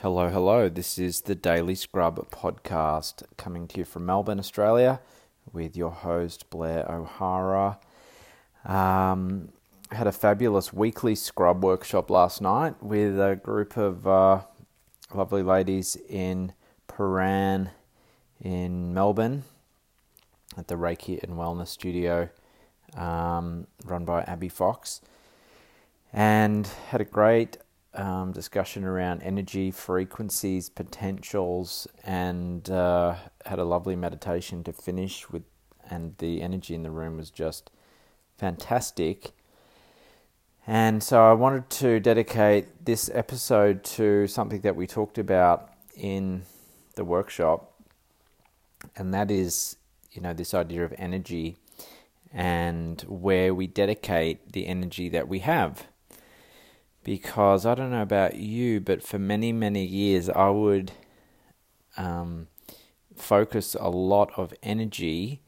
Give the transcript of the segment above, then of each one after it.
Hello, hello. This is the Daily Scrub podcast coming to you from Melbourne, Australia, with your host Blair O'Hara. Um, had a fabulous weekly scrub workshop last night with a group of uh, lovely ladies in Prahran in Melbourne at the Reiki and Wellness Studio, um, run by Abby Fox, and had a great um, discussion around energy, frequencies, potentials, and uh, had a lovely meditation to finish with. And the energy in the room was just fantastic. And so I wanted to dedicate this episode to something that we talked about in the workshop, and that is, you know, this idea of energy and where we dedicate the energy that we have because I don't know about you, but for many, many years, I would um, focus a lot of energy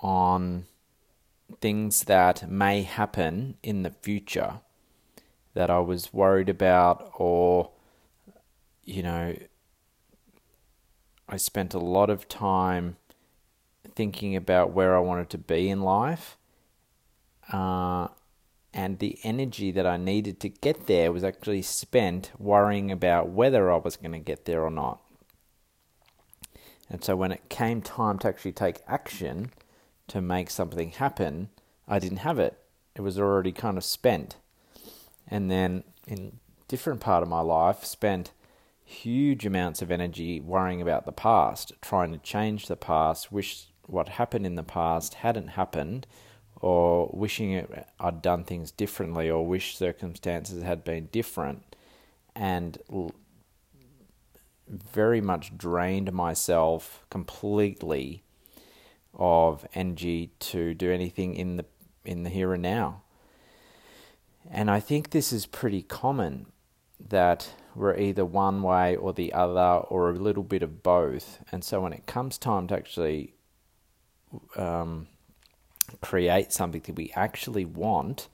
on things that may happen in the future that I was worried about, or, you know, I spent a lot of time thinking about where I wanted to be in life. Uh, and the energy that I needed to get there was actually spent worrying about whether I was going to get there or not. And so when it came time to actually take action to make something happen, I didn't have it. It was already kind of spent. And then in different part of my life spent huge amounts of energy worrying about the past, trying to change the past, wish what happened in the past hadn't happened or wishing it, I'd done things differently or wish circumstances had been different and very much drained myself completely of energy to do anything in the in the here and now. And I think this is pretty common that we're either one way or the other or a little bit of both. And so when it comes time to actually um, create something that we actually want,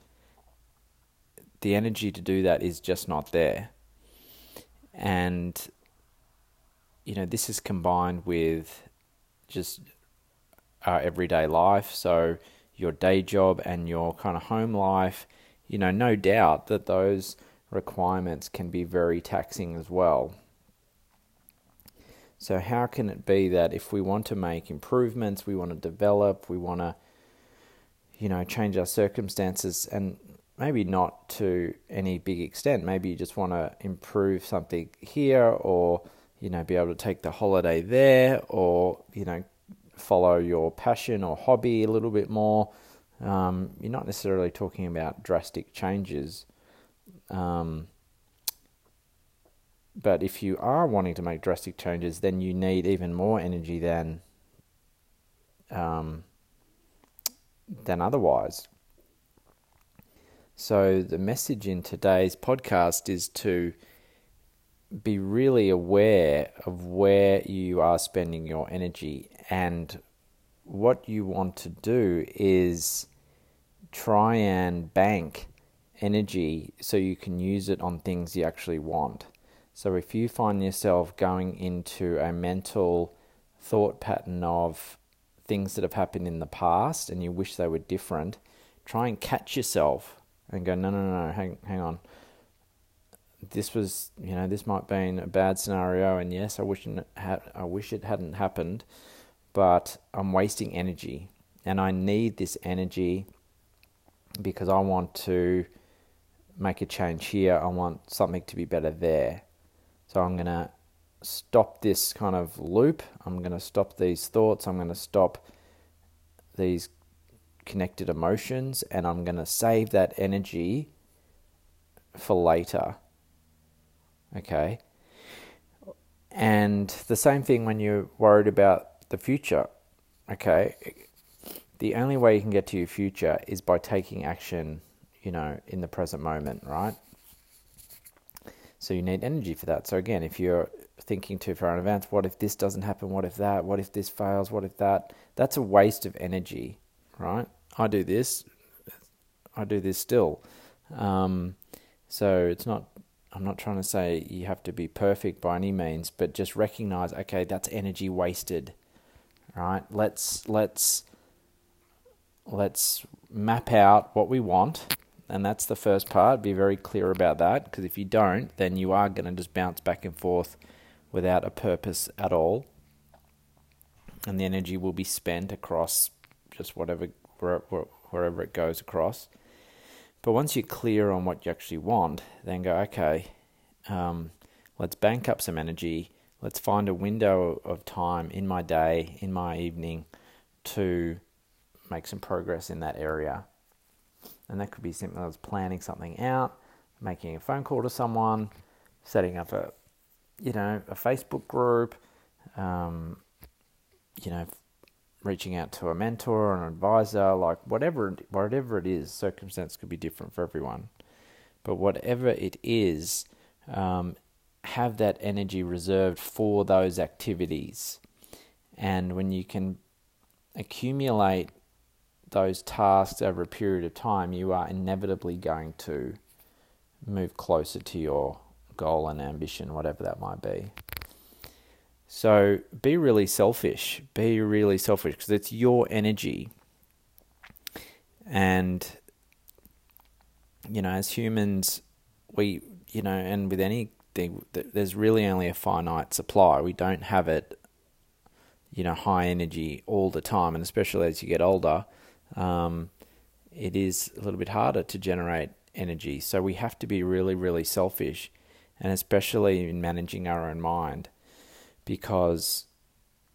the energy to do that is just not there. And, you know, this is combined with just our everyday life. So, your day job and your kind of home life, you know, no doubt that those requirements can be very taxing as well. So, how can it be that if we want to make improvements, we want to develop, we want to you know, change our circumstances and maybe not to any big extent. Maybe you just want to improve something here or, you know, be able to take the holiday there or, you know, follow your passion or hobby a little bit more. Um, you're not necessarily talking about drastic changes. Um, but if you are wanting to make drastic changes, then you need even more energy than um, than otherwise. So, the message in today's podcast is to be really aware of where you are spending your energy. And what you want to do is try and bank energy so you can use it on things you actually want. So, if you find yourself going into a mental thought pattern of things that have happened in the past and you wish they were different, try and catch yourself and go, no, no, no, hang, hang on. This was, you know, this might be a bad scenario, and yes, I wish I wish it hadn't happened, but I'm wasting energy, and I need this energy because I want to make a change here. I want something to be better there. So I'm gonna stop this kind of loop. I'm going to stop these thoughts. I'm going to stop these connected emotions and I'm going to save that energy for later. Okay. And the same thing when you're worried about the future. Okay. The only way you can get to your future is by taking action, you know, in the present moment, right? So you need energy for that. So again, if you're thinking too far in advance. What if this doesn't happen? What if that? What if this fails? What if that? That's a waste of energy, right? I do this. I do this still. Um, so it's not. I'm not trying to say you have to be perfect by any means, but just recognize, okay, that's energy wasted. Right? Let's let's let's map out what we want, and that's the first part. Be very clear about that, because if you don't, then you are going to just bounce back and forth without a purpose at all, and the energy will be spent across just whatever wherever it goes across. But once you're clear on what you actually want, then go, okay, um, let's bank up some energy. Let's find a window of time in my day, in my evening, to make some progress in that area. And that could be simple as planning something out, making a phone call to someone, setting up a, you know, a Facebook group, um, you know, reaching out to a mentor or an advisor, like whatever whatever it is, circumstance could be different for everyone. But whatever it is, um, have that energy reserved for those activities. And when you can accumulate those tasks over a period of time, you are inevitably going to move closer to your goal and ambition, whatever that might be. So be really selfish. Be really selfish because it's your energy. And, you know, as humans, we, you know, and with anything, there's really only a finite supply. We don't have it, you know, high energy all the time. And especially as you get older, um, it is a little bit harder to generate energy. So we have to be really, really selfish. And especially in managing our own mind because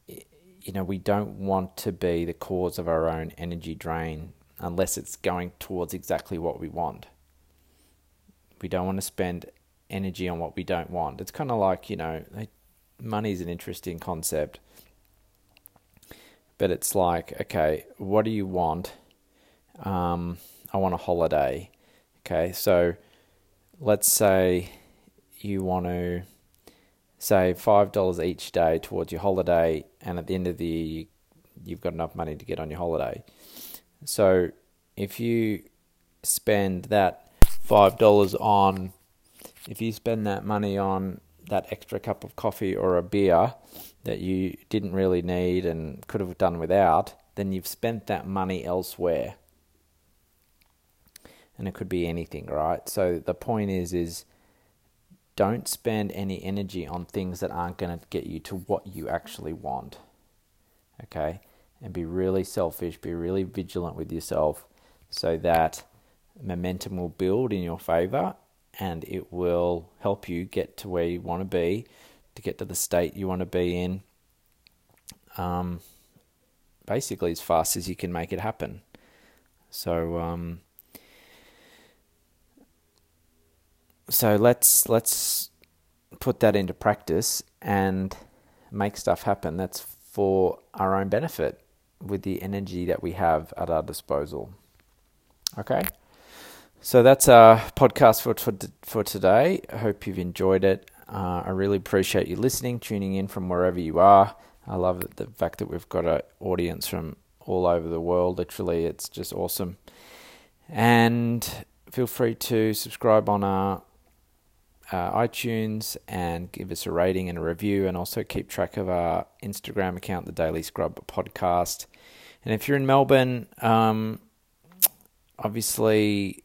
you know we don't want to be the cause of our own energy drain unless it's going towards exactly what we want. We don't want to spend energy on what we don't want. It's kind of like, you know, money is an interesting concept. But it's like, okay, what do you want? Um, I want a holiday. Okay, so let's say you want to save five dollars each day towards your holiday, and at the end of the year, you've got enough money to get on your holiday. So if you spend that five dollars on, if you spend that money on that extra cup of coffee or a beer that you didn't really need and could have done without, then you've spent that money elsewhere. And it could be anything, right? So the point is, is don't spend any energy on things that aren't going to get you to what you actually want. Okay? And be really selfish, be really vigilant with yourself so that momentum will build in your favor and it will help you get to where you want to be, to get to the state you want to be in, um, basically as fast as you can make it happen. So, um, so let's let's put that into practice and make stuff happen. That's for our own benefit with the energy that we have at our disposal. Okay. So that's our podcast for for today. I hope you've enjoyed it. Uh, I really appreciate you listening, tuning in from wherever you are. I love the fact that we've got an audience from all over the world. Literally, it's just awesome. And feel free to subscribe on our uh, iTunes and give us a rating and a review, and also keep track of our Instagram account, the Daily Scrub Podcast. And if you're in Melbourne, um, obviously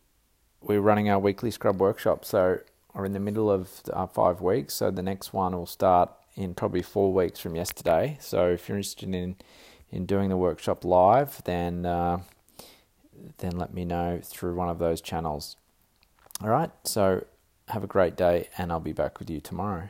we're running our weekly scrub workshop, so we're in the middle of our five weeks. So the next one will start in probably four weeks from yesterday. So if you're interested in in doing the workshop live, then uh, then let me know through one of those channels. All right, so have a great day, and I'll be back with you tomorrow.